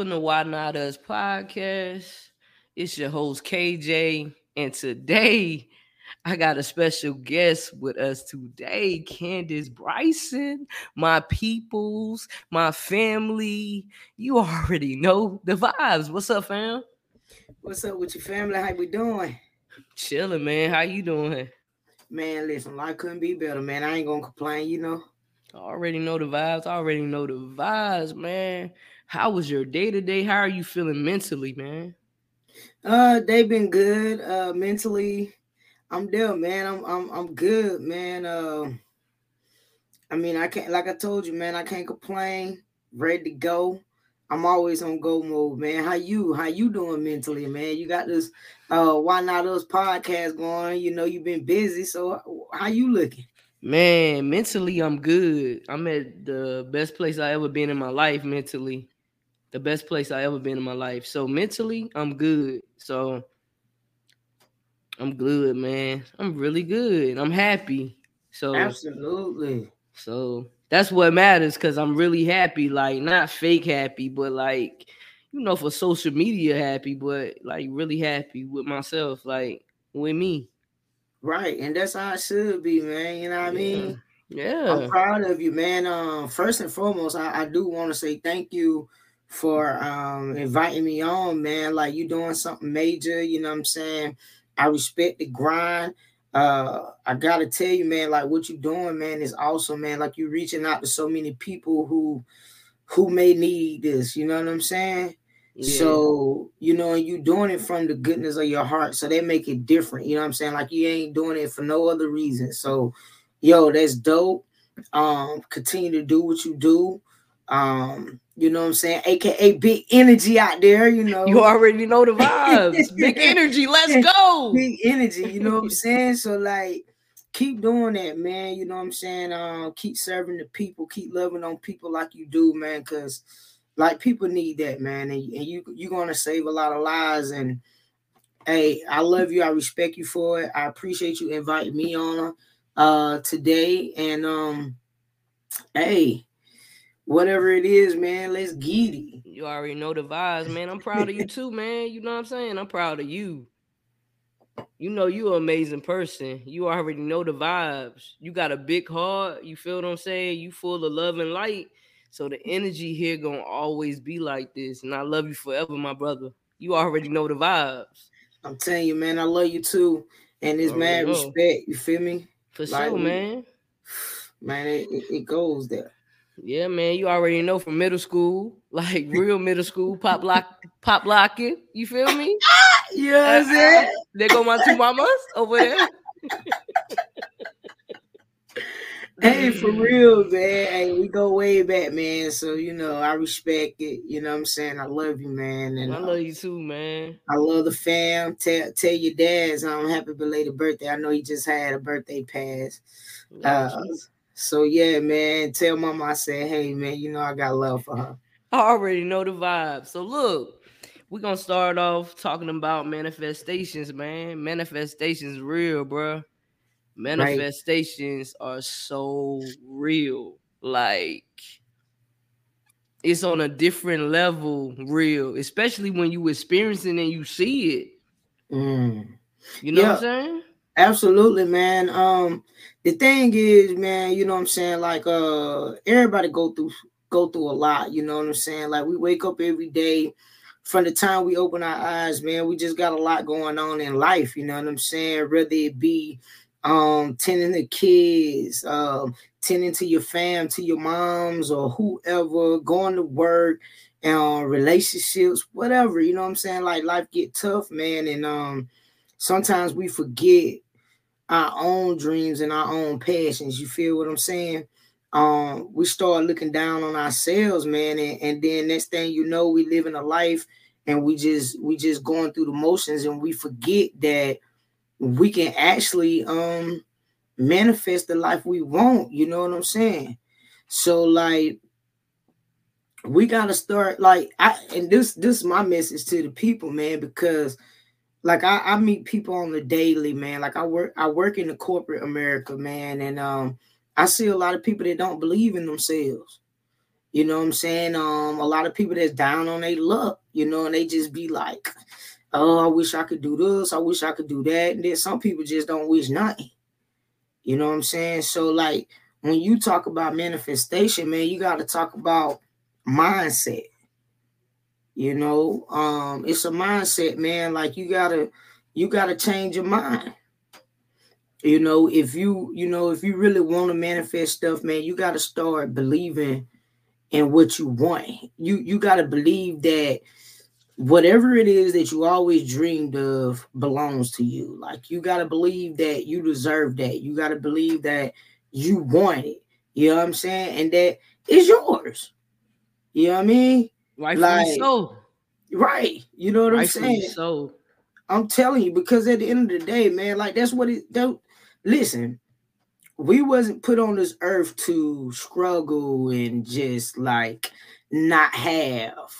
Welcome to Why Not Us podcast. It's your host KJ, and today I got a special guest with us today, Candice Bryson, my peoples, my family. You already know the vibes. What's up, fam? What's up with your family? How we doing? Chilling, man. How you doing? Man, listen, life couldn't be better, man. I ain't gonna complain, you know. I already know the vibes. I already know the vibes, man. How was your day today? How are you feeling mentally, man? Uh, they've been good. Uh, mentally, I'm there, man. I'm I'm I'm good, man. Uh, I mean, I can't like I told you, man. I can't complain. Ready to go. I'm always on go mode, man. How you? How you doing mentally, man? You got this uh why not us podcast going? You know, you've been busy, so how you looking? Man, mentally, I'm good. I'm at the best place I ever been in my life mentally. The best place I ever been in my life. So mentally, I'm good. So I'm good, man. I'm really good. I'm happy. So absolutely. So that's what matters because I'm really happy. Like not fake happy, but like you know, for social media happy, but like really happy with myself, like with me. Right, and that's how I should be, man. You know what I mean? Yeah. I'm proud of you, man. Um, first and foremost, I, I do want to say thank you for um inviting me on, man. Like you doing something major, you know what I'm saying? I respect the grind. Uh, I gotta tell you, man, like what you doing, man, is awesome, man. Like you reaching out to so many people who who may need this, you know what I'm saying? Yeah. So, you know, and you doing it from the goodness of your heart. So they make it different. You know what I'm saying? Like you ain't doing it for no other reason. So, yo, that's dope. Um, continue to do what you do. Um, you know what I'm saying? AKA big energy out there, you know. You already know the vibes. big energy, let's go. Big energy, you know what I'm saying? So like keep doing that, man. You know what I'm saying? Um, keep serving the people, keep loving on people like you do, man, because like people need that, man, and, and you you're gonna save a lot of lives. And hey, I love you. I respect you for it. I appreciate you inviting me on uh today. And um, hey, whatever it is, man, let's get it. You already know the vibes, man. I'm proud of you too, man. You know what I'm saying? I'm proud of you. You know you are an amazing person. You already know the vibes. You got a big heart. You feel what I'm saying? You full of love and light so the energy here gonna always be like this, and I love you forever, my brother. You already know the vibes. I'm telling you, man, I love you too, and it's mad know. respect. You feel me? For like, sure, man. Man, it, it goes there. Yeah, man. You already know from middle school, like real middle school, pop lock, pop locking. You feel me? yes, yeah, uh, There go my two mamas over there. Hey, for real, man. Hey, we go way back, man. So you know, I respect it. You know what I'm saying? I love you, man. And I love uh, you too, man. I love the fam. Tell tell your dads I'm um, happy belated birthday. I know he just had a birthday pass. Uh, so yeah, man. Tell mama I said, hey man, you know I got love for her. I already know the vibe. So look, we're gonna start off talking about manifestations, man. Manifestations real, bro manifestations right. are so real. Like it's on a different level, real, especially when you experiencing and you see it. Mm. You know yeah, what I'm saying? Absolutely, man. Um, the thing is, man, you know what I'm saying? Like, uh, everybody go through go through a lot, you know what I'm saying? Like we wake up every day from the time we open our eyes, man, we just got a lot going on in life, you know what I'm saying? Whether it be um tending to kids um tending to your fam to your moms or whoever going to work um relationships whatever you know what i'm saying like life get tough man and um sometimes we forget our own dreams and our own passions you feel what i'm saying um we start looking down on ourselves man and, and then next thing you know we live in a life and we just we just going through the motions and we forget that we can actually um manifest the life we want. You know what I'm saying? So like we gotta start like I and this this is my message to the people, man, because like I, I meet people on the daily, man. Like I work I work in the corporate America, man, and um I see a lot of people that don't believe in themselves. You know what I'm saying? Um, a lot of people that's down on their luck, you know, and they just be like, oh, I wish I could do this, I wish I could do that. And then some people just don't wish nothing. You know what I'm saying? So, like, when you talk about manifestation, man, you got to talk about mindset. You know, um, it's a mindset, man. Like you gotta, you gotta change your mind. You know, if you, you know, if you really want to manifest stuff, man, you gotta start believing in what you want. You you gotta believe that whatever it is that you always dreamed of belongs to you. Like you gotta believe that you deserve that. You gotta believe that you want it. You know what I'm saying? And that is yours. You know what I mean? Rightfully like, so. Right. You know what Rightfully I'm saying? So I'm telling you, because at the end of the day, man, like that's what it don't listen. We wasn't put on this earth to struggle and just like not have.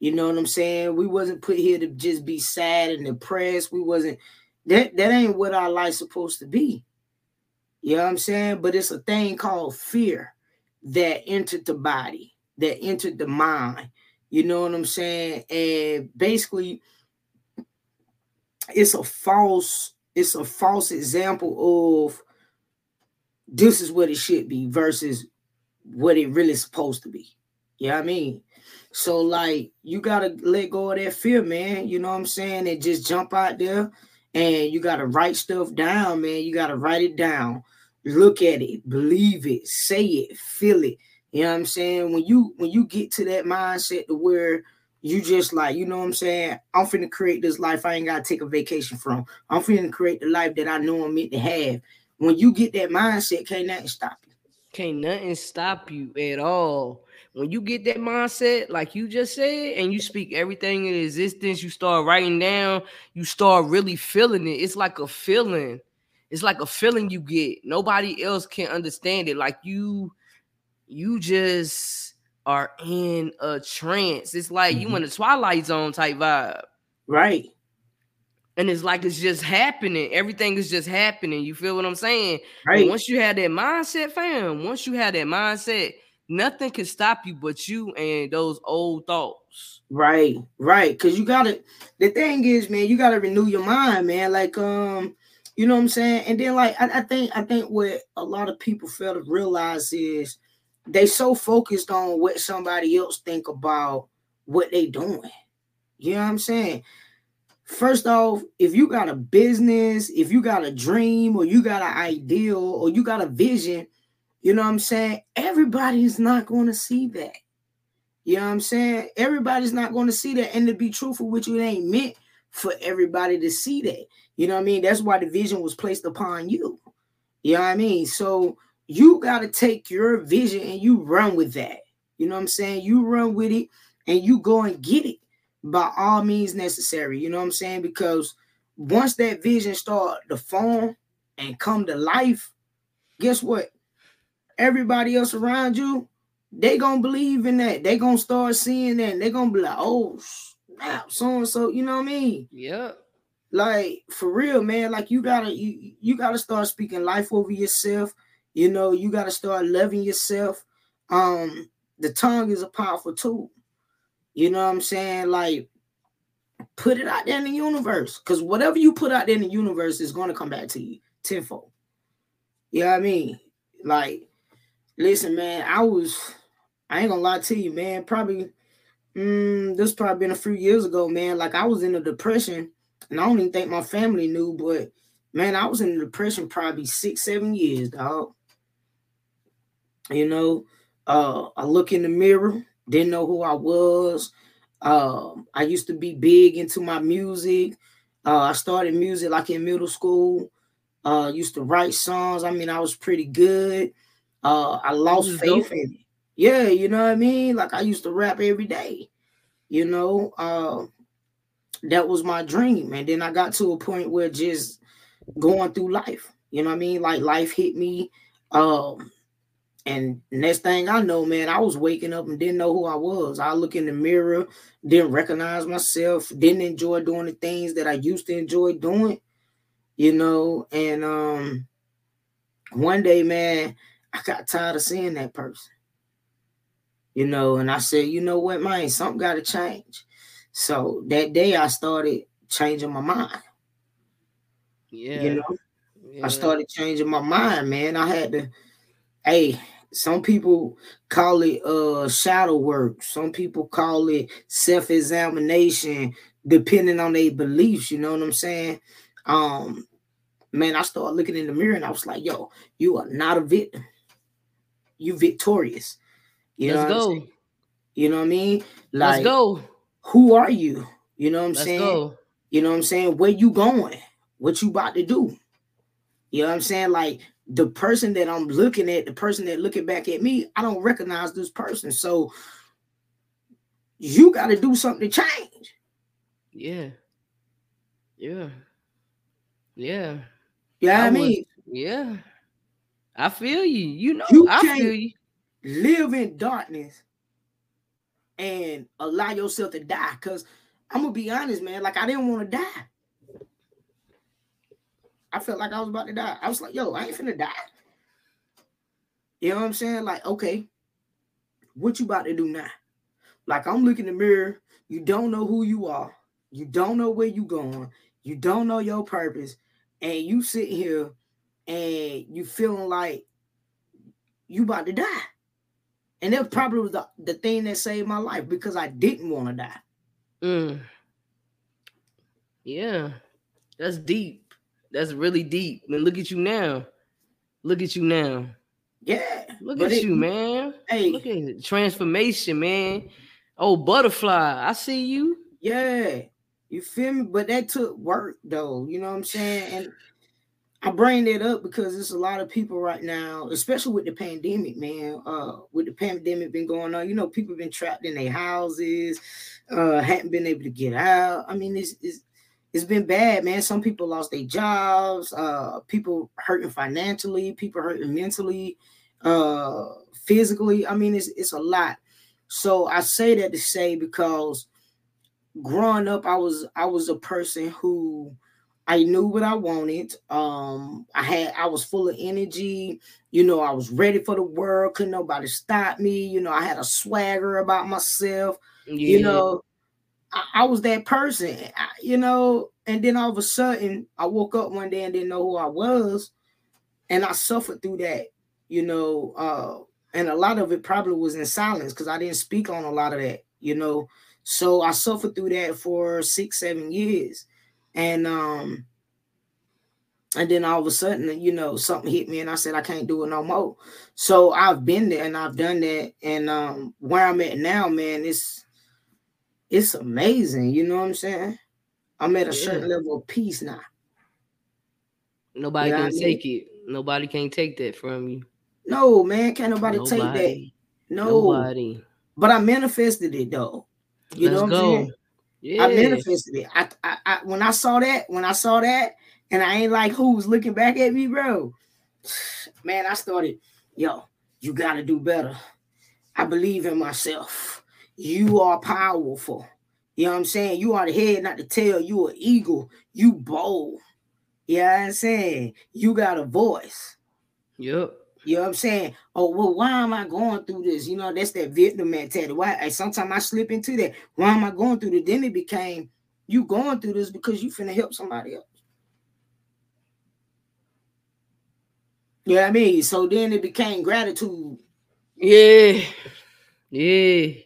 You know what I'm saying? We wasn't put here to just be sad and depressed. We wasn't that that ain't what our life's supposed to be. You know what I'm saying? But it's a thing called fear that entered the body, that entered the mind. You know what I'm saying? And basically, it's a false, it's a false example of this is what it should be versus what it really supposed to be. You know what I mean? So like you gotta let go of that fear, man. You know what I'm saying? And just jump out there and you gotta write stuff down, man. You gotta write it down look at it, believe it, say it, feel it. You know what I'm saying? When you when you get to that mindset to where you just like, you know what I'm saying? I'm finna create this life I ain't gotta take a vacation from. I'm finna create the life that I know I'm meant to have. When you get that mindset, can't nothing stop you. Can't nothing stop you at all. When you get that mindset, like you just said, and you speak everything in existence, you start writing down, you start really feeling it. It's like a feeling it's like a feeling you get. Nobody else can understand it. Like you, you just are in a trance. It's like mm-hmm. you in a twilight zone type vibe. Right. And it's like it's just happening. Everything is just happening. You feel what I'm saying? Right. And once you have that mindset, fam, once you have that mindset, nothing can stop you but you and those old thoughts. Right, right. Cause you gotta the thing is, man, you gotta renew your mind, man. Like, um, you know what I'm saying? And then like I, I think I think what a lot of people fail to realize is they so focused on what somebody else think about what they doing. You know what I'm saying? First off, if you got a business, if you got a dream, or you got an ideal, or you got a vision, you know what I'm saying? Everybody's not going to see that. You know what I'm saying? Everybody's not going to see that. And to be truthful with you, it ain't meant for everybody to see that. You know what I mean? That's why the vision was placed upon you. You know what I mean? So you got to take your vision and you run with that. You know what I'm saying? You run with it and you go and get it by all means necessary. You know what I'm saying? Because once that vision start to form and come to life, guess what? Everybody else around you, they gonna believe in that. They gonna start seeing that. They gonna be like, oh, snap, so and so. You know what I mean? Yeah like for real man like you gotta you, you gotta start speaking life over yourself you know you gotta start loving yourself. Um the tongue is a powerful tool. You know what i'm saying? Like put it out there in the universe because whatever you put out there in the universe is going to come back to you tenfold. You know what i mean? Like listen man i was i ain't gonna lie to you man probably mm, this probably been a few years ago man. Like i was in a depression and I don't even think my family knew, but man, I was in a depression probably six, seven years, dog. You know, uh, I look in the mirror, didn't know who I was. Um, I used to be big into my music. Uh, I started music like in middle school. Uh, used to write songs. I mean, I was pretty good. Uh, I lost faith in it. Yeah, you know what I mean? Like I used to rap every day. You know, uh, that was my dream. And then I got to a point where just going through life, you know what I mean? Like life hit me. Um, and next thing I know, man, I was waking up and didn't know who I was. I look in the mirror, didn't recognize myself, didn't enjoy doing the things that I used to enjoy doing, you know. And um one day, man, I got tired of seeing that person. you know, and I said, you know what, man, something got to change. So that day I started changing my mind. Yeah. You know, yeah. I started changing my mind, man. I had to, hey, some people call it uh shadow work, some people call it self-examination, depending on their beliefs, you know what I'm saying? Um, man, I started looking in the mirror and I was like, yo, you are not a victim. You victorious. You Let's know go. You know what I mean? Like Let's go. who are you? You know what I'm Let's saying? go. You know what I'm saying? Where you going? What you about to do? You know what I'm saying? Like the person that I'm looking at, the person that looking back at me, I don't recognize this person. So you got to do something to change. Yeah. Yeah. Yeah. Yeah, I I mean, Yeah. I feel you. You know, You I feel you. live in darkness and allow yourself to die. Cause I'm gonna be honest, man. Like I didn't want to die. I felt like I was about to die. I was like, yo, I ain't finna die. You know what I'm saying? Like, okay, what you about to do now? Like I'm looking in the mirror. You don't know who you are. You don't know where you going. You don't know your purpose. And you sit here and you feeling like you about to die. And that probably was the, the thing that saved my life because I didn't want to die. Mm. Yeah. That's deep. That's really deep. And look at you now. Look at you now. Yeah. Look at it- you, man. Hey, Look at it. Transformation, man. Oh, butterfly. I see you. yeah. You feel me? But that took work though. You know what I'm saying? And I bring that up because there's a lot of people right now, especially with the pandemic, man. Uh, with the pandemic been going on, you know, people been trapped in their houses, uh, hadn't been able to get out. I mean, it's it's it's been bad, man. Some people lost their jobs, uh, people hurting financially, people hurting mentally, uh, physically. I mean, it's it's a lot. So I say that to say because growing up, I was I was a person who I knew what I wanted. Um, I had I was full of energy. You know, I was ready for the world. Couldn't nobody stop me. You know, I had a swagger about myself. Yeah. You know, I, I was that person. I- you know, and then all of a sudden, I woke up one day and didn't know who I was, and I suffered through that. You know, uh, and a lot of it probably was in silence because I didn't speak on a lot of that. You know, so I suffered through that for six, seven years. And um, and then all of a sudden, you know, something hit me and I said I can't do it no more. So I've been there and I've done that. And um where I'm at now, man, it's it's amazing. You know what I'm saying? I'm at a Yeah. certain level of peace now. Nobody Yeah, can I mean- take it. Nobody can take that from you. No, man, can't nobody, take that. Nobody. No, Nobody. but I manifested it though. You Let's know what go. I'm saying? Yeah. I manifested it. I, I, I when I saw that, when I saw that, and I ain't like who's looking back at me, bro. Man, I started, yo, you gotta do better. I believe in myself. You are powerful. You know what I'm saying? You are the head, not the tail. You are eagle. You bold. You know what I'm saying? You got a voice. Yep. You know what I'm saying? Oh, well, why am I going through this? You know, that's that victim mentality. Why? Sometimes I slip into that. Why am I going through this? Then it became you going through this because you finna help somebody else. You know what I mean? So then it became gratitude. Yeah. Yeah.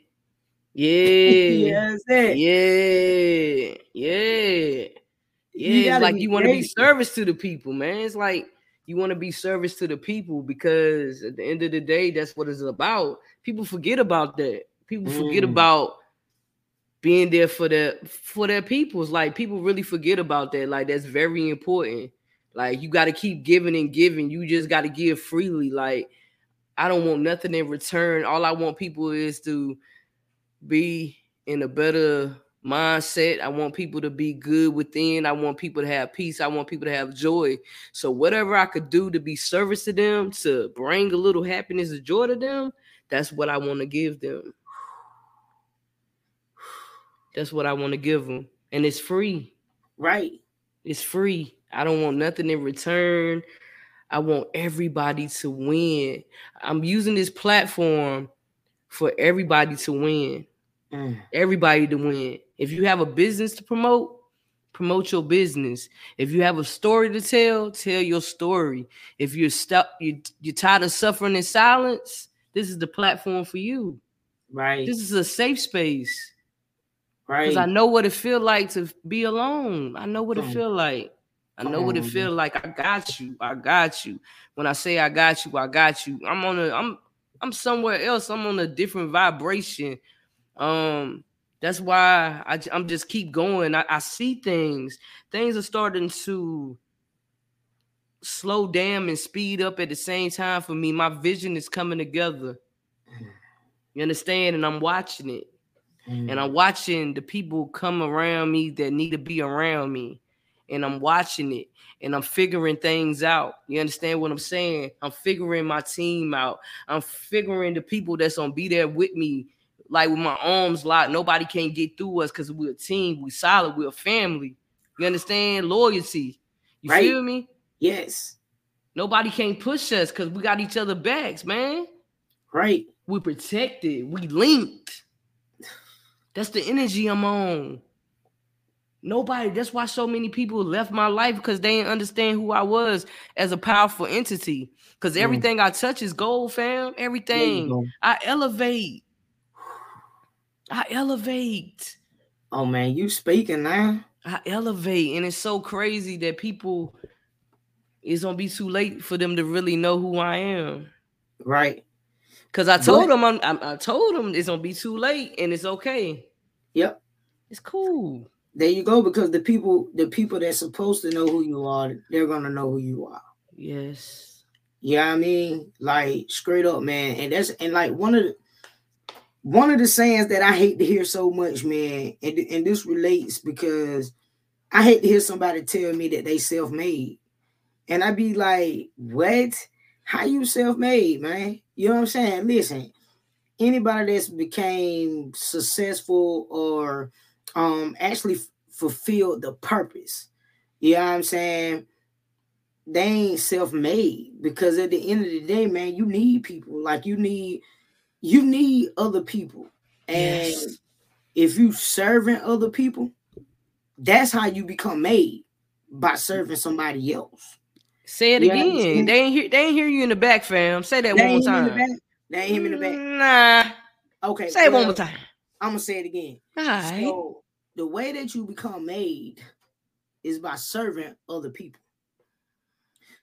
Yeah. you know what I'm saying? Yeah. Yeah. Yeah. It's like you want to be service to the people, man. It's like you want to be service to the people because at the end of the day, that's what it's about. People forget about that. People forget Mm. about being there for their for their peoples. Like people really forget about that. Like that's very important. Like you got to keep giving and giving. You just got to give freely. Like I don't want nothing in return. All I want people is to be in a better mindset. I want people to be good within. I want people to have peace. I want people to have joy. So whatever I could do to be service to them, to bring a little happiness and joy to them, that's what I want to give them. That's what I want to give them. And it's free. Right. It's free. I don't want nothing in return. I want everybody to win. I'm using this platform for everybody to win. Mm. Everybody to win. If you have a business to promote, promote your business. If you have a story to tell, tell your story. If you're stuck, you you're tired of suffering in silence, this is the platform for you. Right. This is a safe space. right. Because I know what it feel like to be alone. I know what it feel like. I know what it feel like. I got you. I got you. When I say I got you, I got you. I'm on a I'm I'm somewhere else. I'm on a different vibration. Um that's why I, am just keep going. I, I see things. Things are starting to slow down and speed up at the same time for me. My vision is coming together. You understand? And I'm watching it Mm. and I'm watching the people come around me that need to be around me, and I'm watching it and I'm figuring things out. You understand what I'm saying? I'm figuring my team out. I'm figuring the people that's gonna be there with me, like with my arms locked. Nobody can get through us because we're a team. We solid. We're a family. You understand? Loyalty. You Right. feel me? yes. Nobody can push us because we got each other backs, man. Right. We protected. We linked. That's the energy I'm on. Nobody. That's why so many people left my life because they didn't understand who I was as a powerful entity. Because Mm. everything I touch is gold, fam. Everything. go. I elevate. I elevate. Oh man, you speaking now? I elevate. And it's so crazy that people it's gonna be too late for them to really know who I am. Right. Cause I told But- them I'm, I'm I told them it's gonna be too late and it's okay. Yep. It's cool. There you go. Because the people, the people that's supposed to know who you are, they're gonna know who you are. Yes. Yeah, I mean, like straight up, man. And that's and like one of the one of the sayings that I hate to hear so much, man, and, and this relates because I hate to hear somebody tell me that they self-made. And I be like, what? How you self-made, man? You know what I'm saying? Listen, anybody that's became successful or um actually fulfilled the purpose, you know what I'm saying? they ain't self-made because at the end of the day, man, you need people. Like you need you need other people. And Yes. if you serving other people, that's how you become made by serving somebody else. Say it Yeah, again. They ain't hear they ain't hear you in the back, fam. Say that They one more ain't him in the time. They ain't him in the back. Nah. Okay. Say it one more time. I'm gonna say it again. All right. So the way that you become made is by serving other people.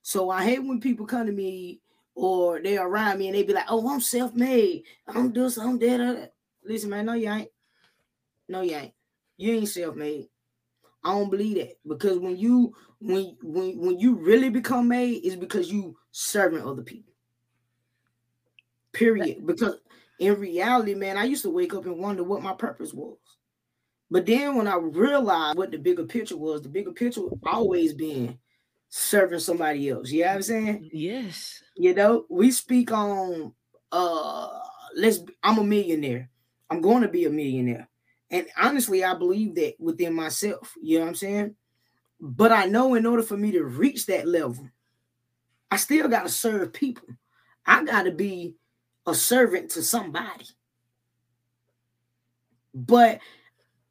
So I hate when people come to me or they around me and they be like, "Oh, I'm self-made. I'm this, I'm that." that." Listen, man, no, you ain't. No, you ain't. You ain't self-made. I don't believe that because when you when when when you really become made is because you serving other people. Period. Because in reality, man, I used to wake up and wonder what my purpose was. But then when I realized what the bigger picture was, the bigger picture always been serving somebody else. You know what I'm saying? Yes. You know, we speak on uh let's I'm a millionaire. I'm going to be a millionaire. And honestly, I believe that within myself. You know what I'm saying? But I know in order for me to reach that level, I still got to serve people. I got to be a servant to somebody. But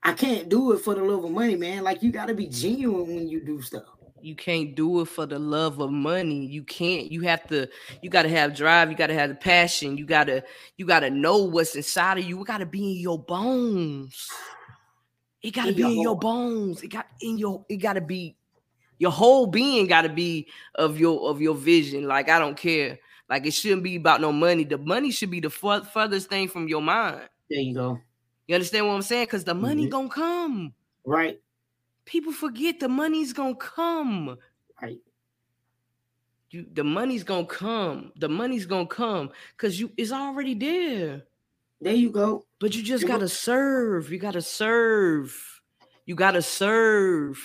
I can't do it for the love of money, man. Like you got to be genuine when you do stuff. You can't do it for the love of money. You can't. You have to. You got to have drive. You got to have the passion. You got to. You got to know what's inside of you. It got to be in your bones. It got to In be your in your bones. It got in your. It got to be. Your whole being got to be of your of your vision. Like I don't care. Like it shouldn't be about no money. The money should be the fur- furthest thing from your mind. There you go. You understand what I'm saying? Because the money Mhm. gonna come. Right. People forget the money's gonna come. Right. You the money's gonna come. The money's gonna come because you it's already there. There you go. But you just You gotta serve. You gotta serve. You gotta serve.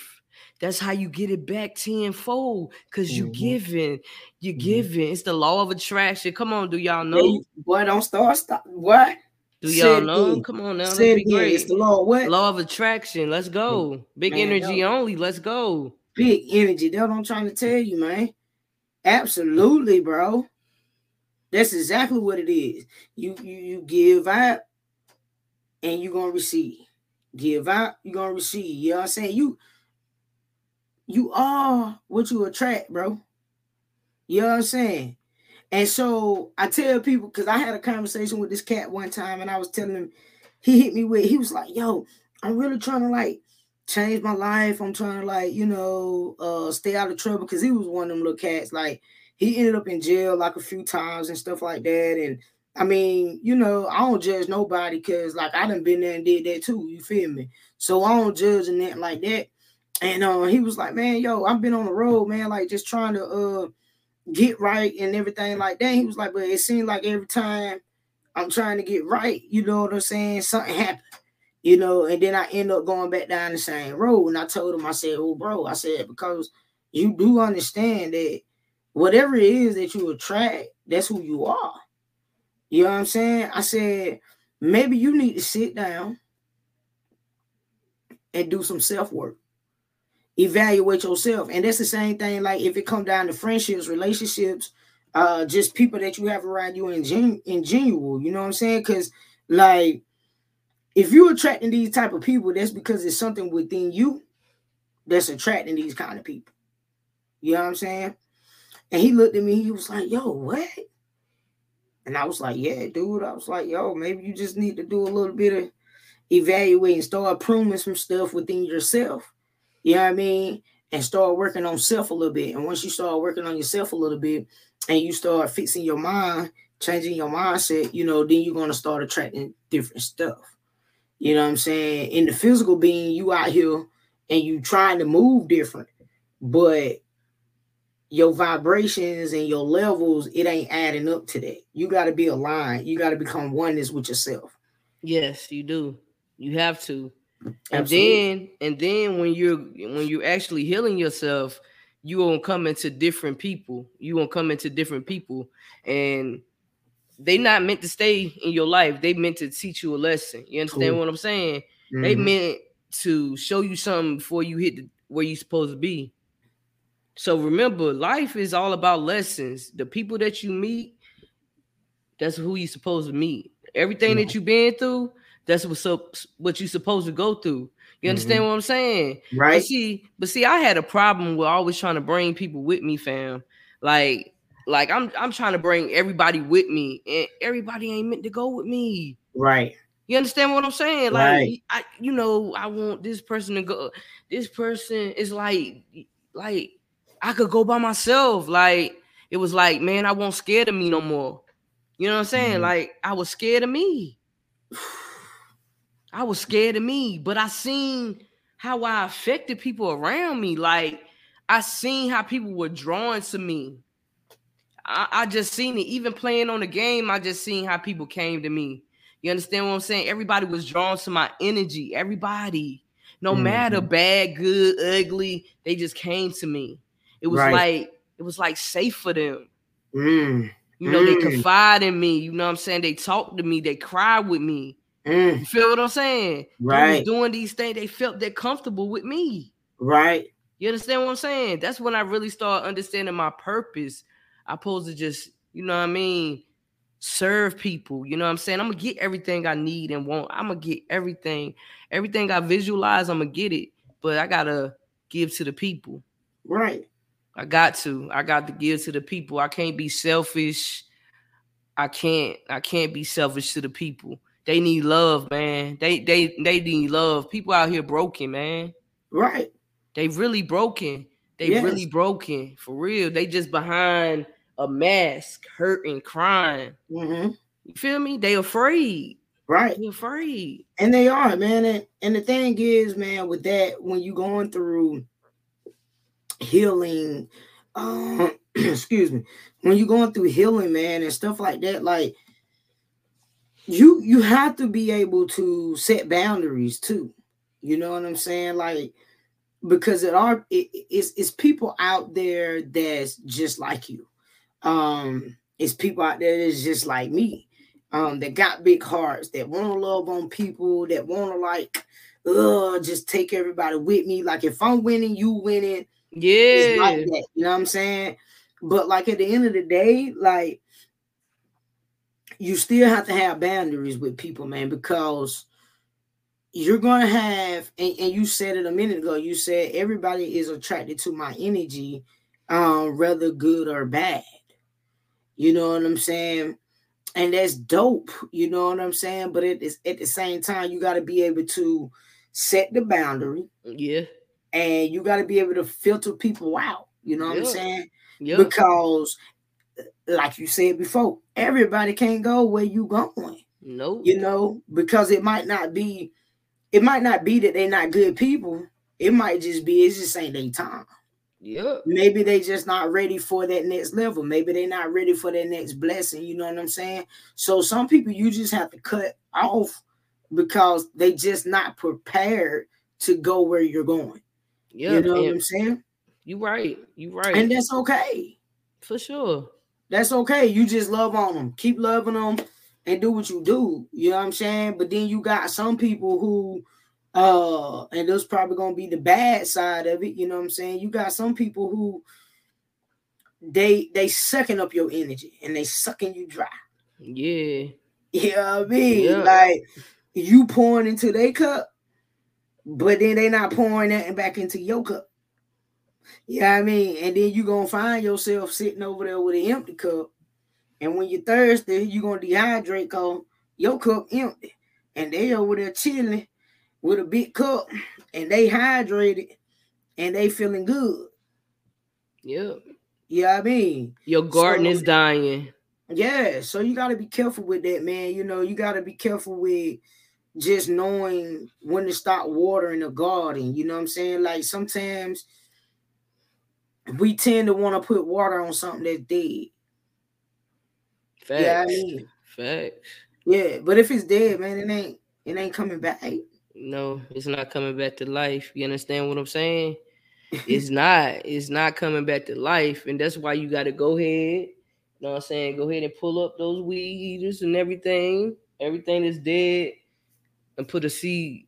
That's how you get it back tenfold. Cause you Mhm. giving, you Mhm. giving. It's the law of attraction. Come on, do y'all know? you- boy, don't start. Stop. What? Do y'all know? Come on now. It be again. great. It's the law. of What? Law of attraction. Let's go. Mm. Big Man, energy only. Let's go. Big energy. That's what I'm trying to tell you, man. Absolutely, bro. That's exactly what it is. You you you give out and you're gonna receive. Give out, you're gonna receive. You know what I'm saying? You you are what you attract, bro. You know what I'm saying? And so I tell people because I had a conversation with this cat one time, and I was telling him, he hit me with, he was like, Yo, I'm really trying to like change my life. I'm trying to like, you know, uh stay out of trouble because he was one of them little cats. Like he ended up in jail like a few times and stuff like that. And I mean, you know, I don't judge nobody because like I done been there and did that too. You feel me? So I don't judge and that like that. And uh, he was like, man, yo, I've been on the road, man, like just trying to uh get right and everything like that. He was like, but it seemed like every time I'm trying to get right, you know what I'm saying? Something happened, you know, and then I end up going back down the same road. And I told him, I said, oh, bro, I said, because you do understand that whatever it is that you attract, that's who you are. You know what I'm saying? I said, maybe you need to sit down and do some self work evaluate yourself. And that's the same thing. Like if it come down to friendships, relationships, uh, just people that you have around you in gen- in genuine. You know what I'm saying? Because like if you're attracting these type of people, that's because it's something within you that's attracting these kind of people. You know what I'm saying? And he looked at me, he was like, yo, what? And I was like, yeah, dude. I was like, yo, maybe you just need to do a little bit of evaluating, start pruning some stuff within yourself you know what I mean? And start working on self a little bit. And once you start working on yourself a little bit and you start fixing your mind, changing your mindset, you know, then you're going to start attracting different stuff. You know what I'm saying? In the physical being, you out here and you trying to move different, but your vibrations and your levels, it ain't adding up to that. You got to be aligned. You got to become oneness with yourself. Yes, you do. You have to. And then and then when you're when you're actually healing yourself, you gonna come into different people. You gonna come into different people, and they not meant to stay in your life. They meant to teach you a lesson. You understand cool. what I'm saying? Mm-hmm. They meant to show you something before you hit the, where you're supposed to be. So remember, life is all about lessons. The people that you meet, that's who you supposed to meet. Everything that you've been through, that's what so what you supposed to go through. You understand mm-hmm. what I'm saying? Right. But see, but see, I had a problem with always trying to bring people with me, fam. Like, like I'm I'm trying to bring everybody with me, and everybody ain't meant to go with me. Right. You understand what I'm saying? Like, right. I, you know, I want this person to go. This person is like, like, I could go by myself. Like, it was like, man, I won't scared of me no more. You know what I'm saying? Mm-hmm. Like, I was scared of me. I was scared of me, but I seen how I affected people around me. Like I seen how people were drawn to me. I, I just seen it. Even playing on the game, I just seen how people came to me. You understand what I'm saying? Everybody was drawn to my energy. Everybody, no mm-hmm. matter bad, good, ugly, they just came to me. It was right. like it was like safe for them. Mm. You know, mm. they confide in me. You know what I'm saying? They talk to me. They cry with me. Mm. You feel what I'm saying? Right. Doing these things, they felt they're comfortable with me. Right. You understand what I'm saying? That's when I really start understanding my purpose. I supposed to just, you know what I mean, serve people. You know what I'm saying? I'm gonna get everything I need and want. I'm gonna get everything, everything I visualize, I'm gonna get it. But I gotta give to the people. Right. I got to. I got to give to the people. I can't be selfish. I can't. I can't be selfish to the people. They need love, man. They they they need love. People out here broken, man. Right. They really broken. They yes. really broken for real. They just behind a mask, hurting, crying. Mm-hmm. You feel me? They afraid. Right. They afraid. And they are, man. And, and the thing is, man, with that, when you're going through healing, um, excuse me, when you're going through healing, man, and stuff like that, like you you have to be able to set boundaries too. You know what I'm saying? Like because it are it, it's it's people out there that's just like you. Um, it's people out there that's just like me. Um, that got big hearts, that want to love on people, that want to like, uh, just take everybody with me. Like if I'm winning, you winning. Yeah, like that. You know what I'm saying? But like at the end of the day, like you still have to have boundaries with people, man, because you're gonna have and, and you said it a minute ago, you said everybody is attracted to my energy, um, whether good or bad. You know what I'm saying? And that's dope, you know what I'm saying? But it is at the same time, you got to be able to set the boundary. Yeah. And you got to be able to filter people out. You know what Yeah. I'm saying? Yeah. Because, like you said before, everybody can't go where you going. Nope. You know, because it might not be, it might not be that they're not good people. It might just be it's just ain't their time. Yeah. Maybe they just not ready for that next level. Maybe they're not ready for that next blessing. You know what I'm saying? So some people you just have to cut off because they just not prepared to go where you're going. Yeah. you know what I'm saying? you right. You right. And that's okay. For sure. That's okay. You just love on them. Keep loving them and do what you do. You know what I'm saying? But then you got some people who uh and that's probably gonna be the bad side of it. You know what I'm saying? You got some people who they they sucking up your energy and they sucking you dry. Yeah. You know what I mean? Yeah. Like you pouring into their cup, but then they not pouring that back into your cup. What I mean? And then you're gonna find yourself sitting over there with an empty cup. And when you're thirsty, you're gonna dehydrate because your cup empty. And they over there chilling with a big cup and they hydrated and they feeling good. Yeah. What I mean? Your garden So- is dying. Yeah, so you got to be careful with that, man. You know, you got to be careful with just knowing when to stop watering the garden. You know what I'm saying? Like sometimes we tend to want to put water on something that's dead. Facts. Yeah, I mean, Facts. yeah, but if it's dead, man, it ain't it ain't coming back. No, it's not coming back to life. You understand what I'm saying? It's not. It's not coming back to life. And that's why you got to go ahead. You know what I'm saying? Go ahead and pull up those weed eaters and everything. Everything that's dead. And put a seed.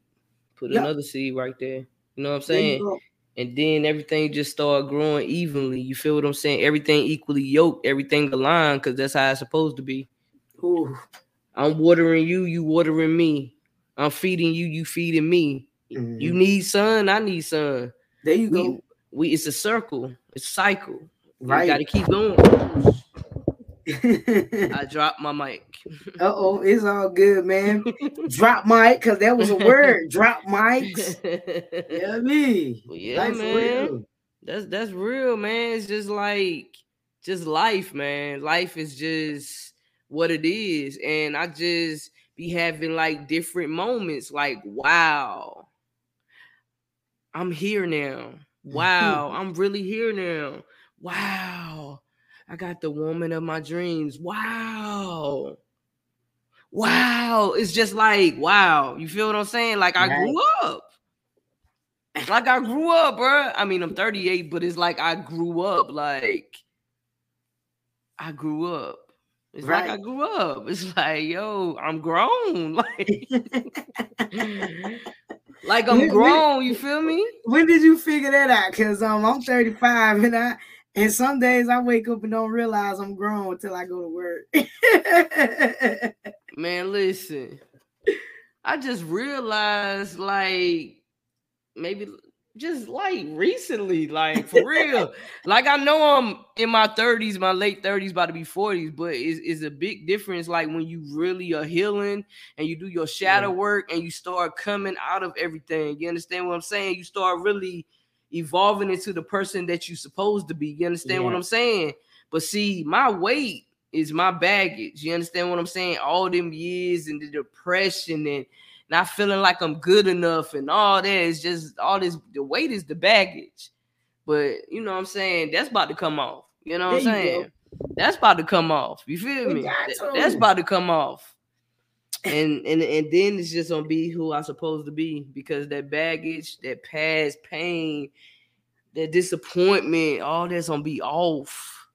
Put Yeah. another seed right there. You know what I'm saying? And then everything just start growing evenly. You feel what I'm saying? Everything equally yoked, everything aligned, because that's how it's supposed to be. Ooh, I'm watering you, you watering me. I'm feeding you, you feeding me. You mhm. need sun, I need sun. there you We, go. we it's a circle, it's a cycle. Right. gotta keep going. I dropped my mic. uh oh, it's all good, man. Drop mic, because that was a word. Drop mics. Yeah, me. Well, yeah, Life for man. real. That's that's real, man. It's just like just life, man. Life is just what it is. And I just be having like different moments, like, wow, I'm here now. Wow, I'm really here now. Wow, I got the woman of my dreams. Wow. Wow. It's just like, wow. You feel what I'm saying? Like I grew up. Like I grew up, bro. I mean, I'm 38, but it's like I grew up. Like I grew up. It's like I grew up. It's like, yo, I'm grown. Like, like I'm When- when- grown. You feel me? when did you figure that out? Cause um, I'm 35 and I and some days I wake up and don't realize I'm grown until I go to work. Man, listen. I just realized, like, maybe just like recently, like for real. like I know I'm in my 30s, my late 30s, about to be 40s, but it's, it's a big difference. Like when you really are healing and you do your shadow Yeah. work and you start coming out of everything. You understand what I'm saying? You start really evolving into the person that you're supposed to be. You understand what I'm saying? But see, my weight is my baggage. You understand what I'm saying? All them years and the depression and not feeling like I'm good enough and all that is just all this. The weight is the baggage. But you know what I'm saying? That's about to come off. You know what I'm There you saying? That's about to come off. You feel me? got Th- to. That's about to come off. And and and then it's just gonna be who I'm supposed to be because that baggage, that past pain, that disappointment, all that's gonna be off.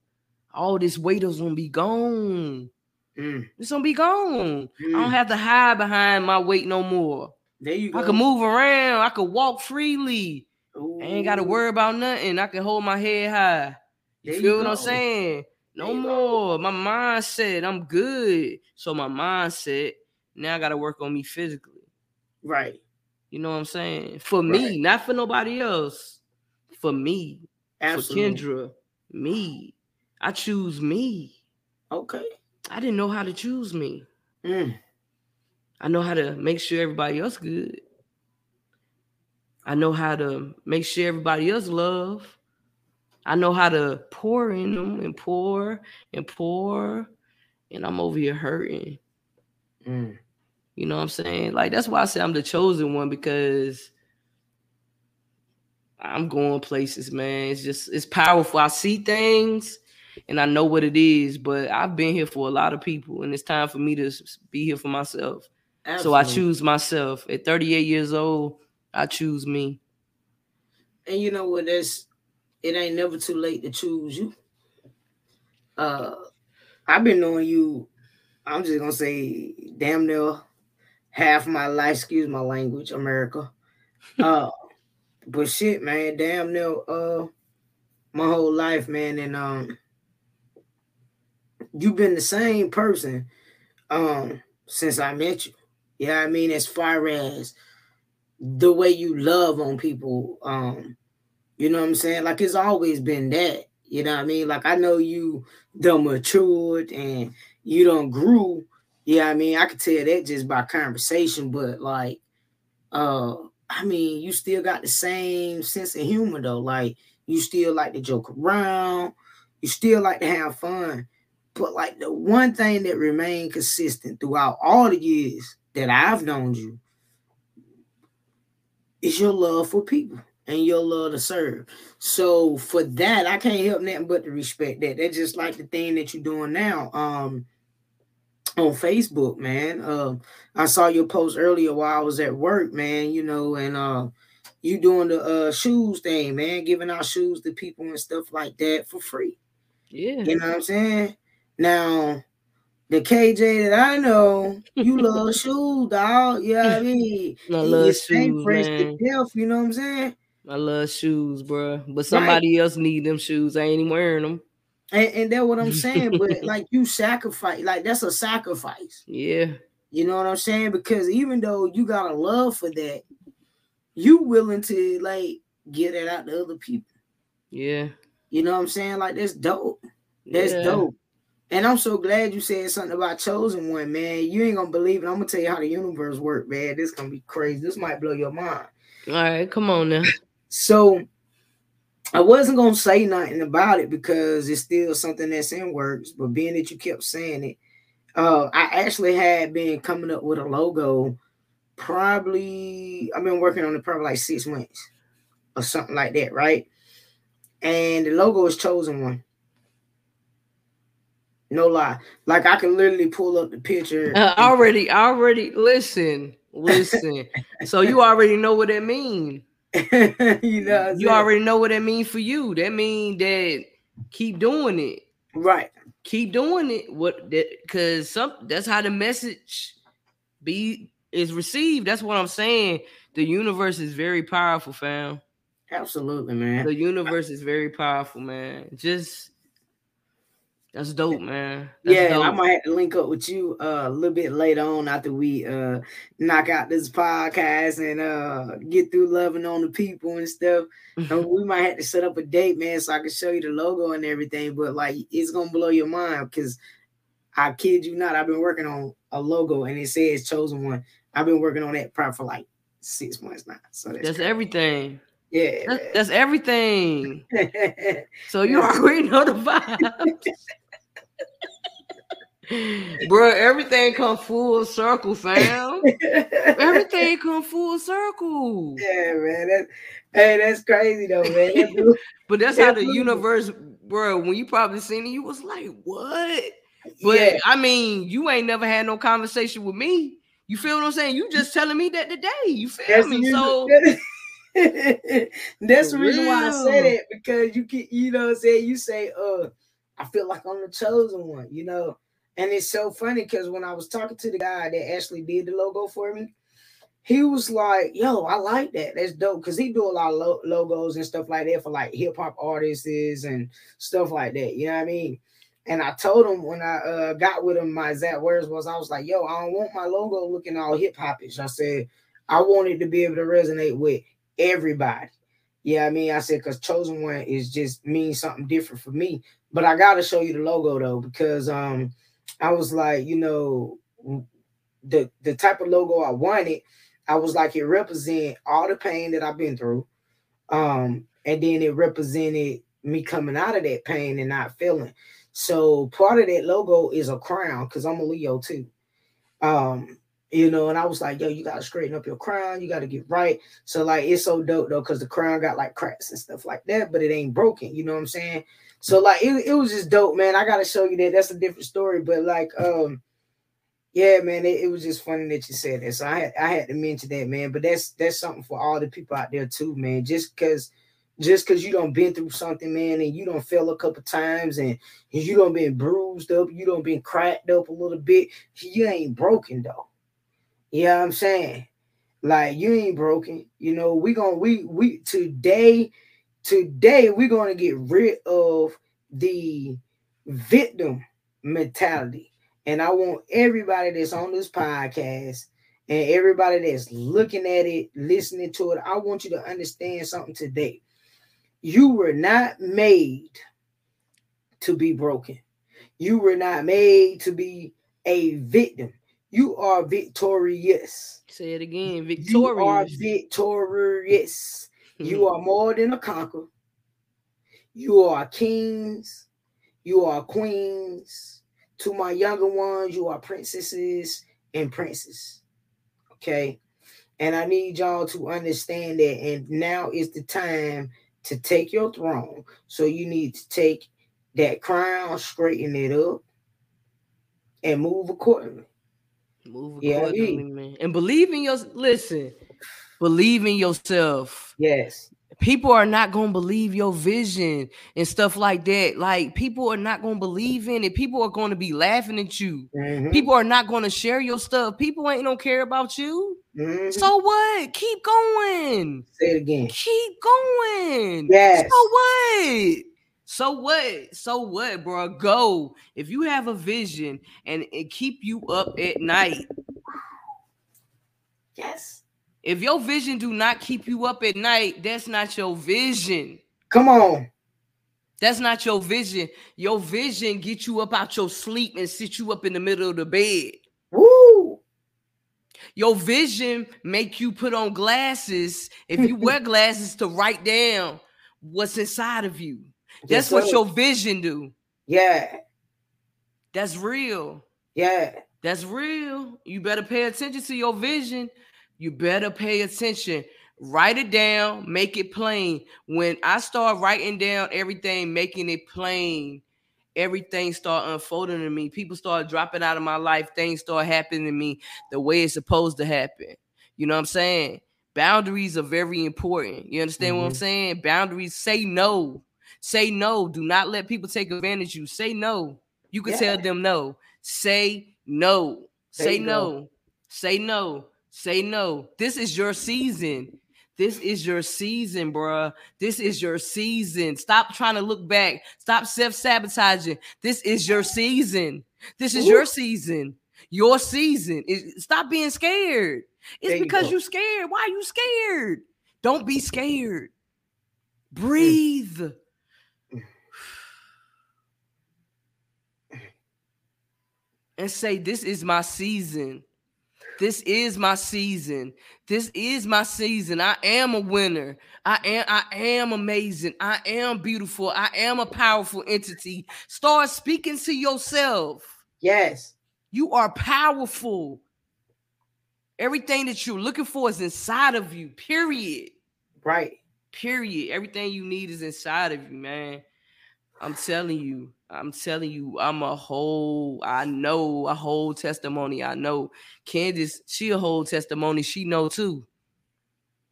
All this weight is gonna be gone. Mm, It's gonna be gone. I mm. don't have to hide behind my weight no more. There you go. I can move around. I can walk freely. I ain't got to worry about nothing. I can hold my head high. You There feel you what I'm saying? No more. My mindset, I'm good. So my mindset, now I gotta work on me physically. Right. You know what I'm saying? For me, not for nobody else. For me. Absolutely. For Kendra. Me. I choose me. Okay. I didn't know how to choose me. Mm. I know how to make sure everybody else good. I know how to make sure everybody else love. I know how to pour in them and pour and pour, and I'm over here hurting. Mm. You know what I'm saying? Like that's why I say I'm the chosen one because I'm going places, man. It's just it's powerful. I see things and I know what it is, but I've been here for a lot of people, and it's time for me to be here for myself. Absolutely. So I choose myself. At 38 years old, I choose me. And you know what? That's it ain't never too late to choose you. Uh I've been knowing you, I'm just gonna say damn near half my life, excuse my language, America. Uh but shit, man, damn near uh my whole life, man, and um you've been the same person um since I met you. Yeah, I mean, as far as the way you love on people, um, you know what I'm saying? Like it's always been that. You know what I mean? Like I know you done matured and you don't grew. Yeah, I mean, I could tell that just by conversation, but like uh I mean, you still got the same sense of humor though. Like you still like to joke around, you still like to have fun. But like the one thing that remained consistent throughout all the years that I've known you is your love for people and your love to serve. So for that, I can't help nothing but to respect that. That's just like the thing that you're doing now. Um on Facebook, man. Um, I saw your post earlier while I was at work, man, you know, and uh you doing the uh shoes thing, man, giving out shoes to people and stuff like that for free. Yeah. You know what I'm saying? Now, the KJ that I know, you love shoes, dog. You know I mean? I love shoes, man. Death, you know what I'm saying? I love shoes, bro. But somebody right. else need them shoes. I ain't even wearing them. And, and that's what I'm saying. but like you sacrifice, like that's a sacrifice. Yeah. You know what I'm saying? Because even though you got a love for that, you willing to like get it out to other people. Yeah. You know what I'm saying? Like that's dope. That's yeah. dope. And I'm so glad you said something about chosen one, man. You ain't gonna believe it. I'm gonna tell you how the universe work, man. This gonna be crazy. This might blow your mind. All right, come on now. So I wasn't gonna say nothing about it because it's still something that's in works. But being that you kept saying it, uh, I actually had been coming up with a logo. Probably I've been working on it probably like six months or something like that, right? And the logo is chosen one. No lie. Like I can literally pull up the picture. Uh, already, already listen, listen. so you already know what that means. you know, you already know what that means for you. That means that keep doing it. Right. Keep doing it. What that because some that's how the message be is received. That's what I'm saying. The universe is very powerful, fam. Absolutely, man. The universe is very powerful, man. Just that's dope, man. That's yeah, dope. I might have to link up with you uh, a little bit later on after we uh, knock out this podcast and uh, get through loving on the people and stuff. and we might have to set up a date, man, so I can show you the logo and everything. But like, it's gonna blow your mind because I kid you not, I've been working on a logo and it says chosen one. I've been working on that probably for like six months now. So that's, that's everything. Yeah, that's, that's everything. so you already know the vibe. Bro, everything come full circle, fam. everything come full circle. Yeah, man. That's, hey, that's crazy though, man. but that's how the universe, bro. When you probably seen it, you was like, "What?" But yeah. I mean, you ain't never had no conversation with me. You feel what I'm saying? You just telling me that today. You feel that's me? So that's the reason why I said it because you can, you know, say you say, "Uh, I feel like I'm the chosen one," you know and it's so funny because when I was talking to the guy that actually did the logo for me, he was like, "Yo, I like that. That's dope." Because he do a lot of lo- logos and stuff like that for like hip hop artists and stuff like that. You know what I mean? And I told him when I uh, got with him, my exact words was, I was like, yo, I don't want my logo looking all hip hopish. I said, I want it to be able to resonate with everybody. Yeah, I mean, I said, because chosen one is just means something different for me. But I gotta show you the logo though, because um I was like, you know, the the type of logo I wanted, I was like, it represent all the pain that I've been through. Um, and then it represented me coming out of that pain and not feeling. So part of that logo is a crown because I'm a Leo too. Um, you know, and I was like, yo, you gotta straighten up your crown, you gotta get right. So, like, it's so dope though, because the crown got like cracks and stuff like that, but it ain't broken, you know what I'm saying? So, like, it, it was just dope, man. I gotta show you that. That's a different story, but like, um, yeah, man, it, it was just funny that you said that. So I had I had to mention that, man. But that's that's something for all the people out there too, man. Just because just because you don't been through something, man, and you don't fell a couple times and, and you don't been bruised up, you don't been cracked up a little bit, you ain't broken though. You know what I'm saying? Like you ain't broken. You know, we gonna we we today, today we're gonna get rid of the victim mentality. And I want everybody that's on this podcast and everybody that's looking at it, listening to it, I want you to understand something today. You were not made to be broken. You were not made to be a victim. You are victorious. Say it again. Victorious. You are victorious. you mm-hmm. are more than a conqueror. You are kings. You are queens. To my younger ones, you are princesses and princes. Okay. And I need y'all to understand that. And now is the time to take your throne. So you need to take that crown, straighten it up, and move accordingly. Move accordingly, yeah, man. And believe in your listen, believe in yourself. Yes. People are not gonna believe your vision and stuff like that. Like people are not gonna believe in it. People are gonna be laughing at you. Mm-hmm. People are not gonna share your stuff. People ain't don't care about you. Mm-hmm. So what? Keep going. Say it again. Keep going. Yes. So what? So what? So what, bro? Go. If you have a vision and it keep you up at night. Yes. If your vision do not keep you up at night, that's not your vision. Come on. That's not your vision. Your vision get you up out your sleep and sit you up in the middle of the bed. Woo! Your vision make you put on glasses. If you wear glasses to write down what's inside of you. That's what your vision do. Yeah. That's real. Yeah. That's real. You better pay attention to your vision. You better pay attention. Write it down, make it plain. When I start writing down everything, making it plain, everything start unfolding to me. People start dropping out of my life. Things start happening to me the way it's supposed to happen. You know what I'm saying? Boundaries are very important. You understand mm-hmm. what I'm mm-hmm. saying? Boundaries say no. Say no. Do not let people take advantage of you. Say no. You can yeah. tell them no. Say no. Say no. Say no. Say no. This is your season. This is your season, bruh. This is your season. Stop trying to look back. Stop self sabotaging. This is your season. This is Ooh. your season. Your season. Stop being scared. It's there because you are scared. Why are you scared? Don't be scared. Breathe. And say, This is my season. This is my season. This is my season. I am a winner. I am I am amazing. I am beautiful. I am a powerful entity. Start speaking to yourself. Yes. You are powerful. Everything that you're looking for is inside of you. Period. Right. Period. Everything you need is inside of you, man. I'm telling you. I'm telling you, I'm a whole, I know a whole testimony. I know Candice, she a whole testimony. She know too.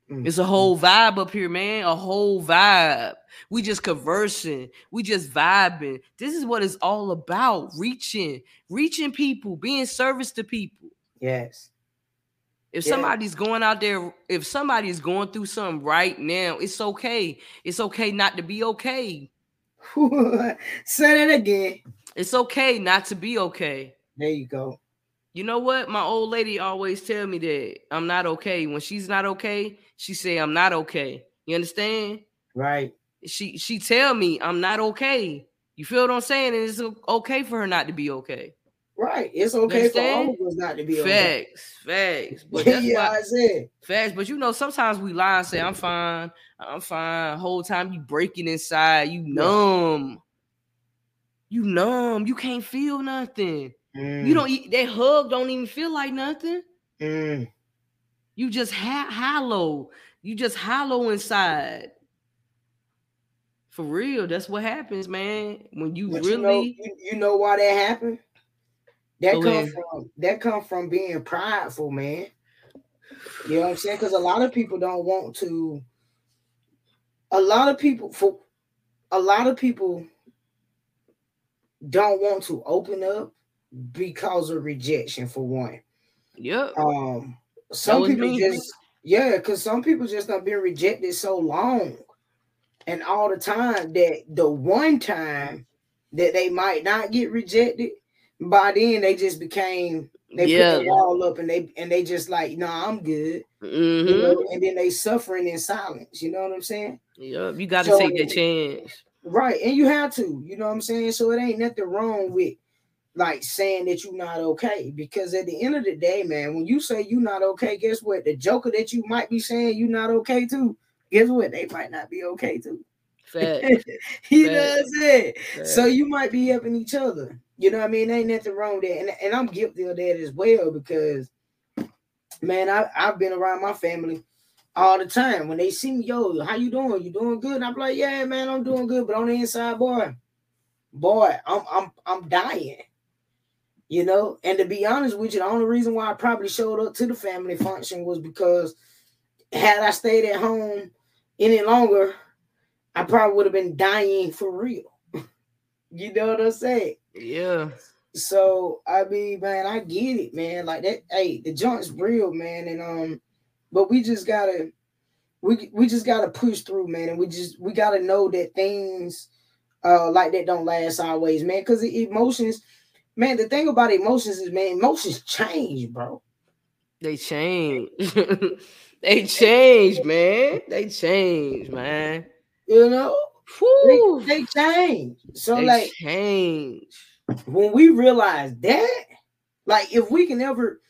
Mm-hmm. It's a whole vibe up here, man. A whole vibe. We just conversing. We just vibing. This is what it's all about. Reaching, reaching people, being service to people. Yes. If somebody's going out there, if somebody's going through something right now, it's okay. It's okay not to be okay. Say that again. It's okay not to be okay. There you go. You know what? My old lady always tell me that I'm not okay. When she's not okay, she say I'm not okay. You understand? Right. She she tell me I'm not okay. You feel what I'm saying? And it's okay for her not to be okay. Right. It's okay for all of us not to be okay. Facts, facts. But that's yeah, why I said facts. But you know, sometimes we lie and say, I'm fine, I'm fine. Whole time you breaking inside, you numb. You numb, you can't feel nothing. Mm. You don't that hug don't even feel like nothing. Mm. You just ha- hollow. You just hollow inside. For real, that's what happens, man. When you but really, you know, you, you know why that happened. That come from that come from being prideful, man. You know what I'm saying? Because a lot of people don't want to. A lot of people for a lot of people don't want to open up because of rejection for one. Yeah. Um some people me. just yeah, because some people just not been rejected so long and all the time that the one time that they might not get rejected, by then they just became they yeah. put it all up and they and they just like, no, nah, I'm good. Mm-hmm. You know? And then they suffering in silence. You know what I'm saying? Yeah, you got to so, take that chance. Right, and you have to, you know what I'm saying? So it ain't nothing wrong with like saying that you're not okay because at the end of the day, man, when you say you're not okay, guess what? The joker that you might be saying you're not okay to, guess what? They might not be okay too. you know what I'm saying? So you might be helping each other. You know what I mean? Ain't nothing wrong with there. And, and I'm guilty of that as well because man, I, I've been around my family all the time. When they see me, yo, how you doing? You doing good? I'm like, yeah, man, I'm doing good. But on the inside, boy, boy, I'm I'm I'm dying. You know, and to be honest with you, the only reason why I probably showed up to the family function was because had I stayed at home any longer, I probably would have been dying for real. you know what I'm saying? Yeah. So I mean, man, I get it, man. Like that, hey, the joint's real, man. And um, but we just gotta we we just gotta push through, man. And we just we gotta know that things uh like that don't last always, man. Because emotions, man, the thing about emotions is man, emotions change, bro. They change. they change, man. They change, man. You know, they, they, change. So they like change. When we realize that, like if we can ever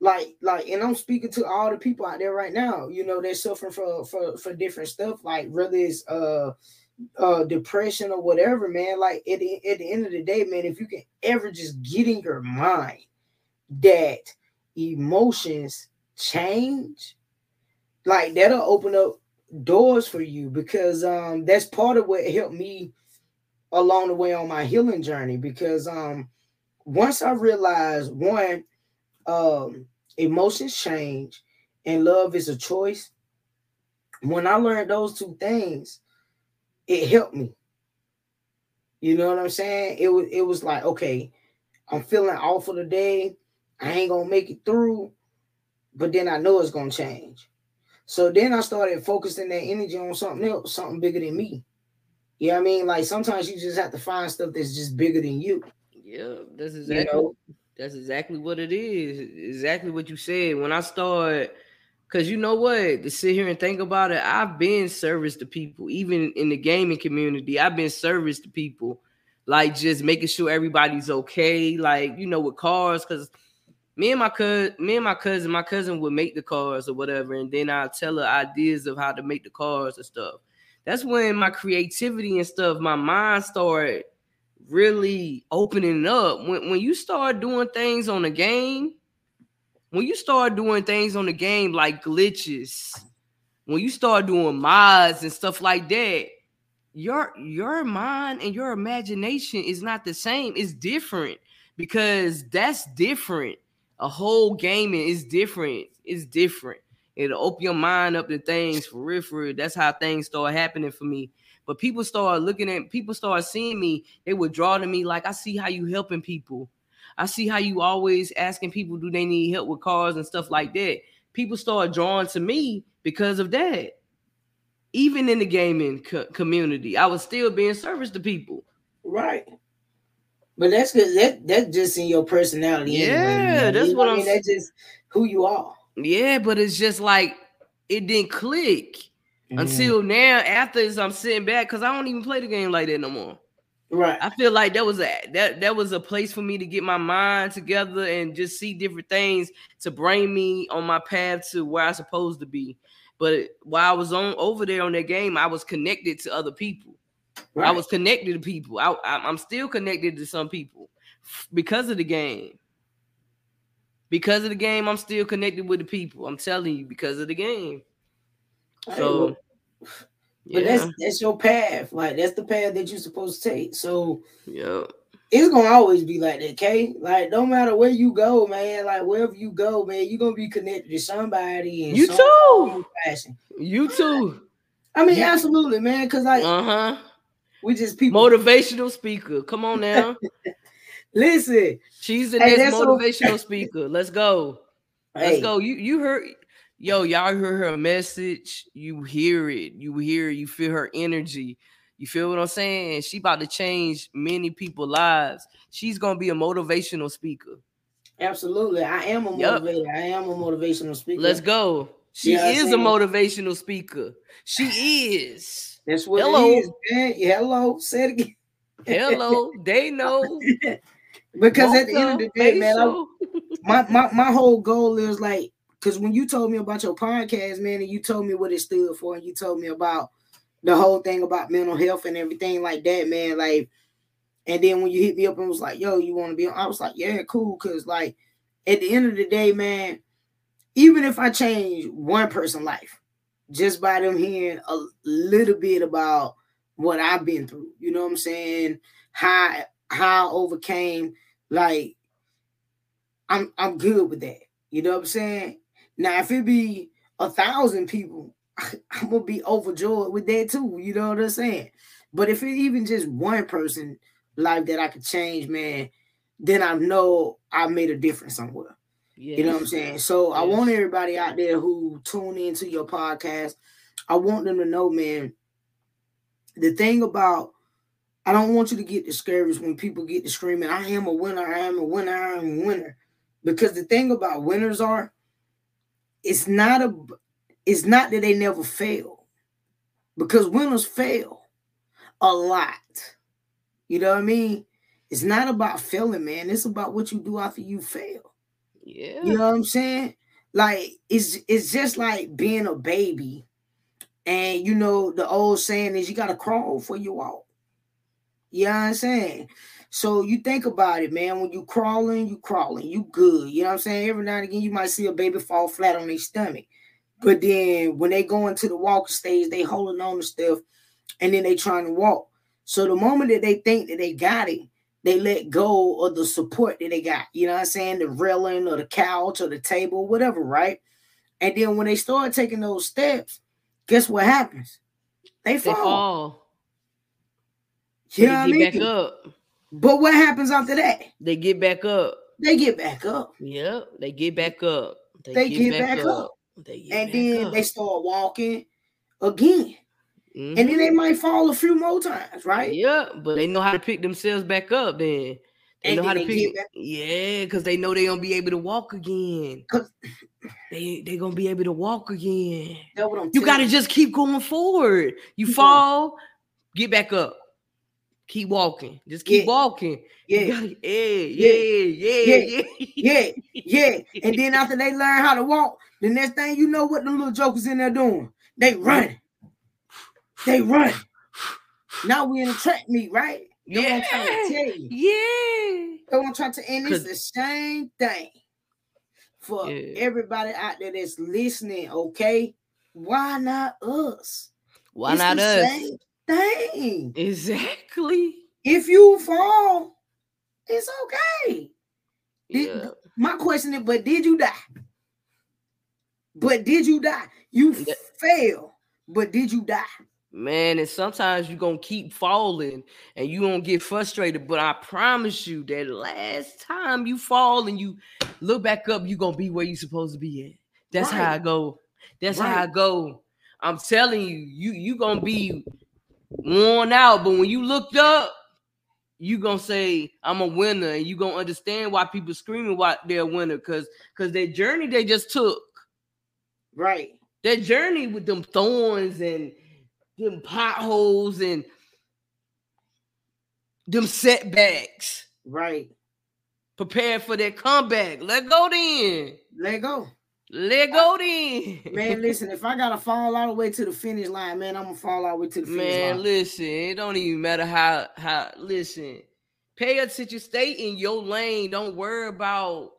like like and I'm speaking to all the people out there right now, you know, they're suffering for for for different stuff, like whether it's uh uh depression or whatever, man. Like at the, at the end of the day, man, if you can ever just get in your mind that emotions change, like that'll open up doors for you because um that's part of what helped me along the way on my healing journey because um once I realized one um emotions change and love is a choice when I learned those two things it helped me. You know what I'm saying? It was it was like okay I'm feeling awful today I ain't gonna make it through but then I know it's gonna change. So then I started focusing that energy on something else, something bigger than me. You know what I mean? Like sometimes you just have to find stuff that's just bigger than you. Yeah, that's exactly you know? that's exactly what it is. Exactly what you said. When I started, because you know what, to sit here and think about it, I've been service to people, even in the gaming community. I've been service to people, like just making sure everybody's okay, like you know, with cars, because me and my cousin, me and my cousin, my cousin would make the cars or whatever, and then I'll tell her ideas of how to make the cars and stuff. That's when my creativity and stuff, my mind started really opening up. When when you start doing things on the game, when you start doing things on the game like glitches, when you start doing mods and stuff like that, your your mind and your imagination is not the same. It's different because that's different a whole gaming is different. It's different. It'll open your mind up to things for real, for real. That's how things start happening for me. But people start looking at people start seeing me, they would draw to me like I see how you helping people. I see how you always asking people do they need help with cars and stuff like that. People start drawing to me because of that. Even in the gaming co- community, I was still being service to people. Right. But that's good. That that's just in your personality. Yeah, anyway, that's you what I I'm mean. That's just who you are. Yeah, but it's just like it didn't click Mm-hmm. until now. After this, I'm sitting back because I don't even play the game like that no more. right. I feel like that was a that that was a place for me to get my mind together and just see different things to bring me on my path to where I'm supposed to be. But while I was on over there on that game, I was connected to other people. right. I was connected to people. I, I, I'm still connected to some people because of the game. Because of the game, I'm still connected with the people. I'm telling you, because of the game. So, but yeah, that's that's your path. Like that's the path that you're supposed to take. So yeah, it's gonna always be like that, okay? Like no matter where you go, man, like wherever you go, man, you're gonna be connected to somebody You too. fashion. you too. I mean, You- absolutely, man, because like Uh huh. we just people Motivational speaker. Come on now. listen. She's the Hey, next motivational speaker. Let's go. Let's Hey, go. You you heard yo, y'all heard her message. You hear it. You hear it. You feel her energy. You feel what I'm saying? She about to change many people's lives. She's gonna be a motivational speaker. absolutely. I am a motivator. I am a motivational speaker. Let's go. She Yeah, is a motivational speaker. She is. That's what Hello. it is, man. Hello. Say it again. Hello, they know. Because at the end of the day, man, I, my, my my whole goal is like because when you told me about your podcast, man, and you told me what it stood for, and you told me about the whole thing about mental health and everything like that, man, like, and then when you hit me up and was like, "Yo, you want to be on?" I was like, "Yeah, cool," because like at the end of the day, man, even if I change one person's life just by them hearing a little bit about what I've been through, you know what I'm saying? How how I overcame like I'm I'm good with that. You know what I'm saying? Now if it be a thousand people, I'm gonna be overjoyed with that too. You know what I'm saying? But if it even just one person life that I could change, man, then I know I made a difference somewhere. You know what I'm saying? So I want everybody out there who tune into your podcast, I want them to know, man, the thing about I don't want you to get discouraged when people get to screaming, I am a winner, I am a winner, I am a winner. Because the thing about winners are, it's not a it's not that they never fail. Because winners fail a lot. You know what I mean? It's not about failing, man. It's about what you do after you fail. Yeah. You know what I'm saying? Like it's it's just like being a baby. And you know, the old saying is you gotta crawl before you walk. You know what I'm saying? So you think about it, man. When you crawling, you crawling, you good. You know what I'm saying? Every now and again, you might see a baby fall flat on their stomach. But then when they go into the walking stage, they holding on to stuff and then they trying to walk. So the moment that they think that they got it, they let go of the support that they got. You know what I'm saying? The railing or the couch or the table, whatever, right? And then when they start taking those steps, guess what happens? They They fall. You They know what I mean? back up. But what happens after that? They get back up. They get back up. Yep. They get back up. They get back up. They get And back then up. they start walking again. And then they mm-hmm. might fall a few more times, right? Yeah, but they know how to pick themselves back up then. They And know how to pick get back- Yeah, because they know they gonna be able to walk again. They they gonna be able to walk again. That's what I'm You gotta just keep going forward. You fall, get back up. Keep walking. Just keep Yeah. walking. You Yeah, gotta- yeah, yeah, yeah, yeah, yeah, yeah. And then after they learn how to walk, the next thing you know what the little jokers in there doing? They run. They run. Now we in a track meet, right? That's what I'm trying to Yeah. tell you. Yeah. What I'm trying to, and it's the same thing for Yeah. everybody out there that's listening. Okay, why not us? Why It's not us? Same thing. Exactly. If you fall, it's okay. Did- Yeah. My question is, but did you die? But did you die? You Yeah. fail, but did you die? Man, and sometimes you're gonna keep falling and you gonna get frustrated. But I promise you that last time you fall and you look back up, you're gonna be where you're supposed to be at. That's how I go. That's how I go. I'm telling you, you you gonna be worn out, but when you looked up, you gonna say I'm a winner, and you gonna understand why people screaming why they're a winner, cause cause their journey they just took, right? Their journey with them thorns and them potholes and them setbacks, right? Prepare for their comeback. Let go then. Let go. Let go then. Man, listen, if I gotta fall all the way to the finish line, man, I'm gonna fall all the way to the finish man, line. listen, it don't even matter how how listen. Pay attention, stay in your lane. Don't worry about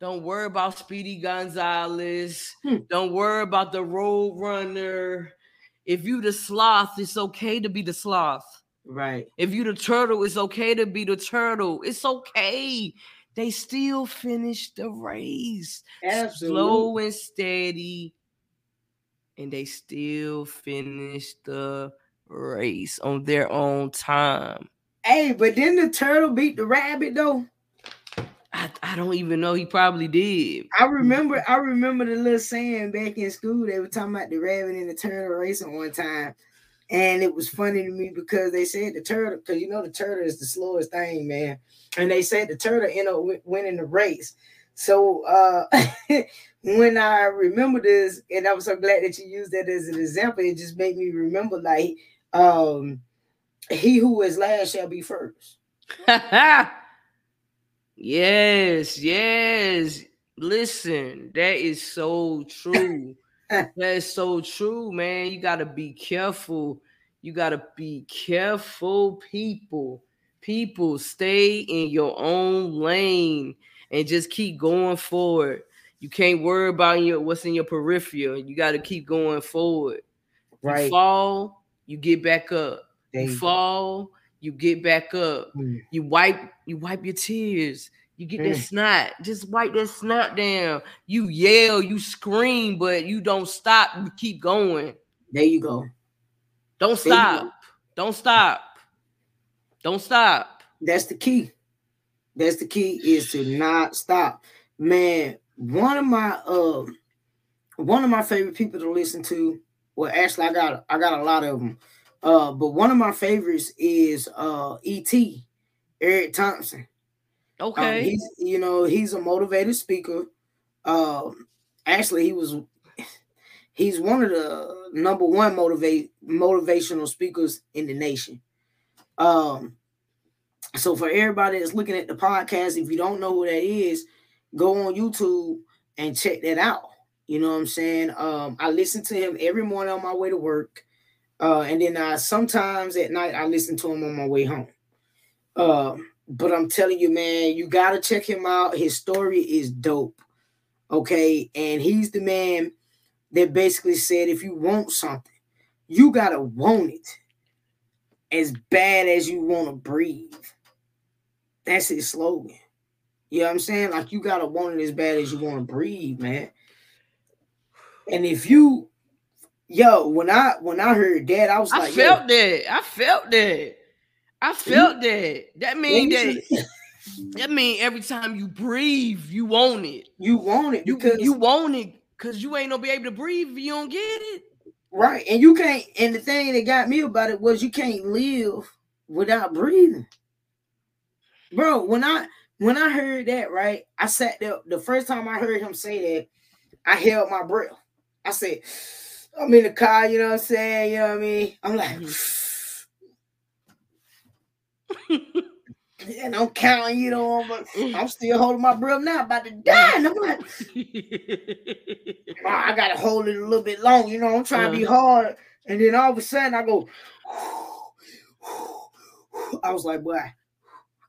don't worry about Speedy Gonzalez. Hmm. Don't worry about the road runner. If you the sloth, it's okay to be the sloth. Right. If you the turtle, it's okay to be the turtle. It's okay they still finished the race. Absolutely. Slow and steady. And they still finished the race on their own time. Hey, but then the turtle beat the rabbit though. I, I don't even know. He probably did. I remember I remember the little saying back in school. They were talking about the rabbit and the turtle racing one time. And it was funny to me because they said the turtle, because you know the turtle is the slowest thing, man. And they said the turtle ended up winning the race. So uh when I remember this, and I was so glad that you used that as an example, it just made me remember like um he who is last shall be first. yes, yes. Listen, that is so true. That is so true, man. You got to be careful. You got to be careful, people. People, stay in your own lane and just keep going forward. You can't worry about your what's in your peripheral. You got to keep going forward. Right. You fall, you get back up. you fall, you get back up. Mm. You wipe, you wipe your tears. You get mm. that snot, just wipe that snot down. You yell, you scream, but you don't stop. You keep going. There you go. Don't stop. Go. Don't stop. Don't stop. That's the key. That's the key is to not stop. Man, one of my uh one of my favorite people to listen to. Well, actually, I got I got a lot of them. Uh, but one of my favorites is uh E.T. Eric Thomas. Um, okay. Um, he's you know he's a motivated speaker. Um, actually, he was he's one of the number one motivate motivational speakers in the nation. Um, so for everybody that's looking at the podcast, if you don't know who that is, go on YouTube and check that out. You know what I'm saying? Um, I listen to him every morning on my way to work. Uh, and then I sometimes at night I listen to him on my way home. Um, but I'm telling you, man, you gotta check him out. His story is dope. Okay, and he's the man that basically said if you want something, you gotta want it as bad as you want to breathe. That's his slogan. You know what I'm saying? Like you gotta want it as bad as you want to breathe, man. And if you, yo, when I when I heard that, I was I like, felt that. I felt that. I felt that. That mean that. That mean every time you breathe, you want it. You want it because you, you want it because you ain't gonna be able to breathe if you don't get it. Right, and you can't. And the thing that got me about it was you can't live without breathing, bro. When I when I heard that, right, I sat there. The first time I heard him say that, I held my breath. I said, "I'm in the car," you know what I'm saying? You know what I mean? I'm like. Mm-hmm and I'm counting, you on, but I'm still holding my breath now, about to die. And I'm like, oh, I gotta hold it a little bit long, you know. I'm trying uh-huh. to be hard, and then all of a sudden I go, I was like, boy, I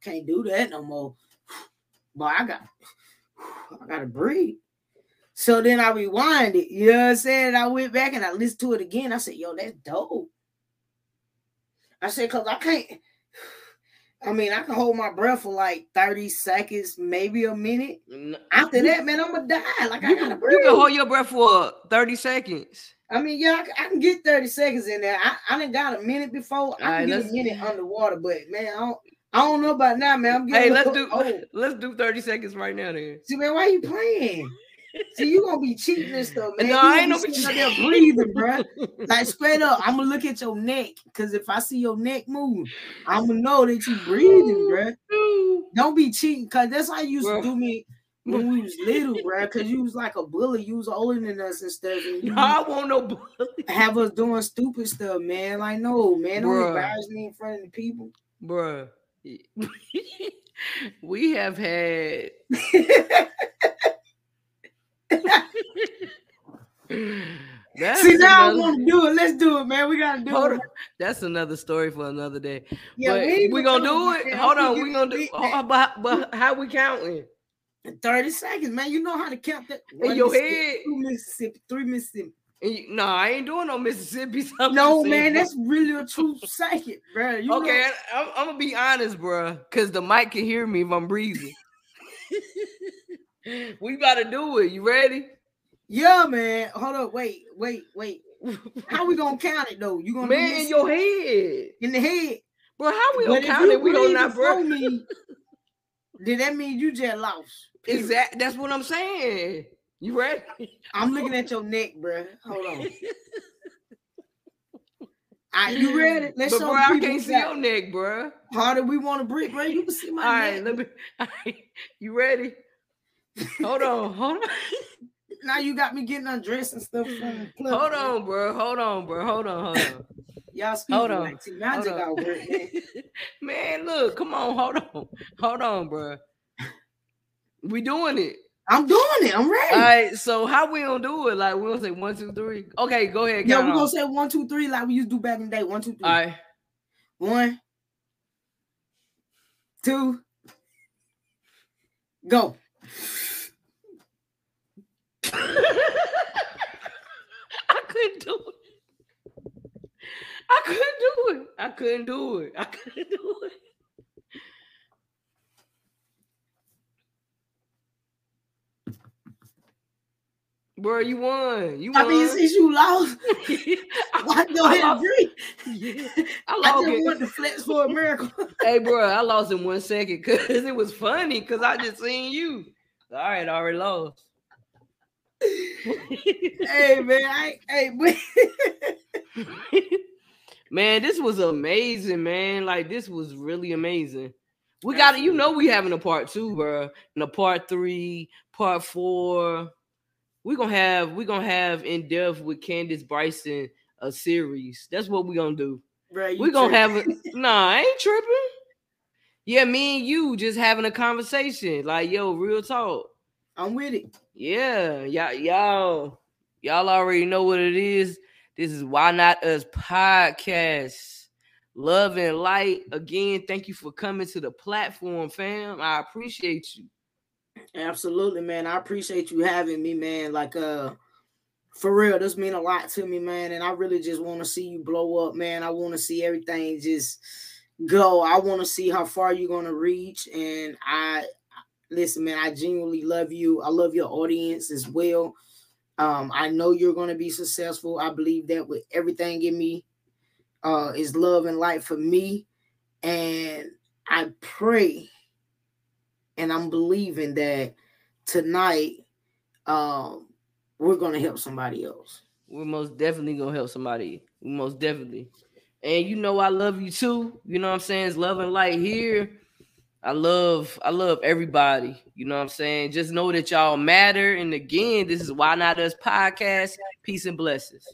can't do that no more. But I got, I gotta breathe. So then I rewind it, you know what I'm saying? I went back and I listened to it again. I said, yo, that's dope. I said, cause I can't I mean, I can hold my breath for like 30 seconds, maybe a minute. After that, man, I'm gonna die. Like you I gotta breathe. You can hold your breath for 30 seconds. I mean, yeah, I, I can get 30 seconds in there. I, I didn't got a minute before. I All can get a minute underwater, but man, I don't I don't know about now, man. I'm getting Hey, let's do old. let's do 30 seconds right now then. See, man, why are you playing? See, you gonna be cheating and stuff, man. No, you I ain't no be up there cheating. breathing, bro. Like straight up, I'm gonna look at your neck because if I see your neck move, I'm gonna know that you breathing, bro. Don't be cheating, cause that's how you used Bruh. to do me when we was little, bro. Cause you was like a bully, you was older than us and stuff, and No, I want no bully. have us doing stupid stuff, man. Like, no, man, don't Bruh. embarrass me in front of the people. bro. we have had that's See, now I another- want to do it. Let's do it, man. We gotta do it. on. That's another story for another day. Yeah, but ain't we gonna do it. man. Hold on, we gonna do. Oh, but, but how we counting? 30 seconds, man. You know how to count that. In your Mississippi, head? Two Mississippi, three Mississippi. You- no, I ain't doing no Mississippi. No, man, that's really a true second, bro. You know- okay. I'm, I'm gonna be honest, bro, because the mic can hear me if I'm breathing. we gotta do it. You ready? Yeah, man. Hold up, wait, wait, wait. How we gonna count it though? You gonna Man, in your head, in the head? bro. How we gonna count it? We breathe not, bro. me, Did that mean you just lost? Period. Exactly. That's what I'm saying. You ready? I'm looking at your neck, bro. Hold on. Right, you ready? Let's but show bro, I can't see got. your neck, bro. Harder we want to break, bro. You can see my All right, neck. let me. all right, You ready? Hold on, hold on, Now you got me getting undressed and stuff. From the club, hold on, bro. Hold on, bro. Hold on, hold on. Y'all speak Hold on. like, see, man, I Hold on. work, man. Man, look, come on, hold on, hold on, bro. We doing it. I'm doing it. I'm ready. All right. So how we gonna do it? Like we gonna say one, two, three. Okay, go ahead. Count we're gonna say one, two, three, like we used to do back in the day. One, two, three. All right. One, two, go. I couldn't do it. I couldn't do it. I couldn't do it. I couldn't do it. Bro, you won. You won. I mean, since you lost, why go I ahead and lost- breathe? Yeah. I I lost just it. want to flex for a miracle. Hey, bro, I lost in one second because it was funny because I just seen you. All right, I already lost. Hey man, I hey but man, this was amazing, man. Like this was really amazing. We got to, you know, we having a part two, bro, and a part three, part four. We gonna have we gonna have in depth with Candice Bryson a series. That's what we gonna do. you We gonna tripping. have a nah, I ain't tripping. Yeah, me and you just having a conversation. Like, yo, real talk. I'm with it. Yeah, y'all, y'all, y'all already know what it is. This is Why Not Us podcast. Love and light. Again, thank you for coming to the platform, fam. I appreciate you. Absolutely, man. I appreciate you having me, man. Like, uh, for real, this mean a lot to me, man. And I really just want to see you blow up, man. I want to see everything just go. I want to see how far you're gonna reach. And I listen, man. I genuinely love you. I love your audience as well. Um, I know you're gonna be successful. I believe that with everything in me, uh, is love and light for me. And I pray and I'm believing that tonight um we're gonna help somebody else. We're most definitely gonna help somebody. Most definitely. And you know I love you too. You know what I'm saying? It's love and light here. I love I love everybody. You know what I'm saying? Just know that y'all matter. And again, this is Why Not Us podcast. Peace and blessings.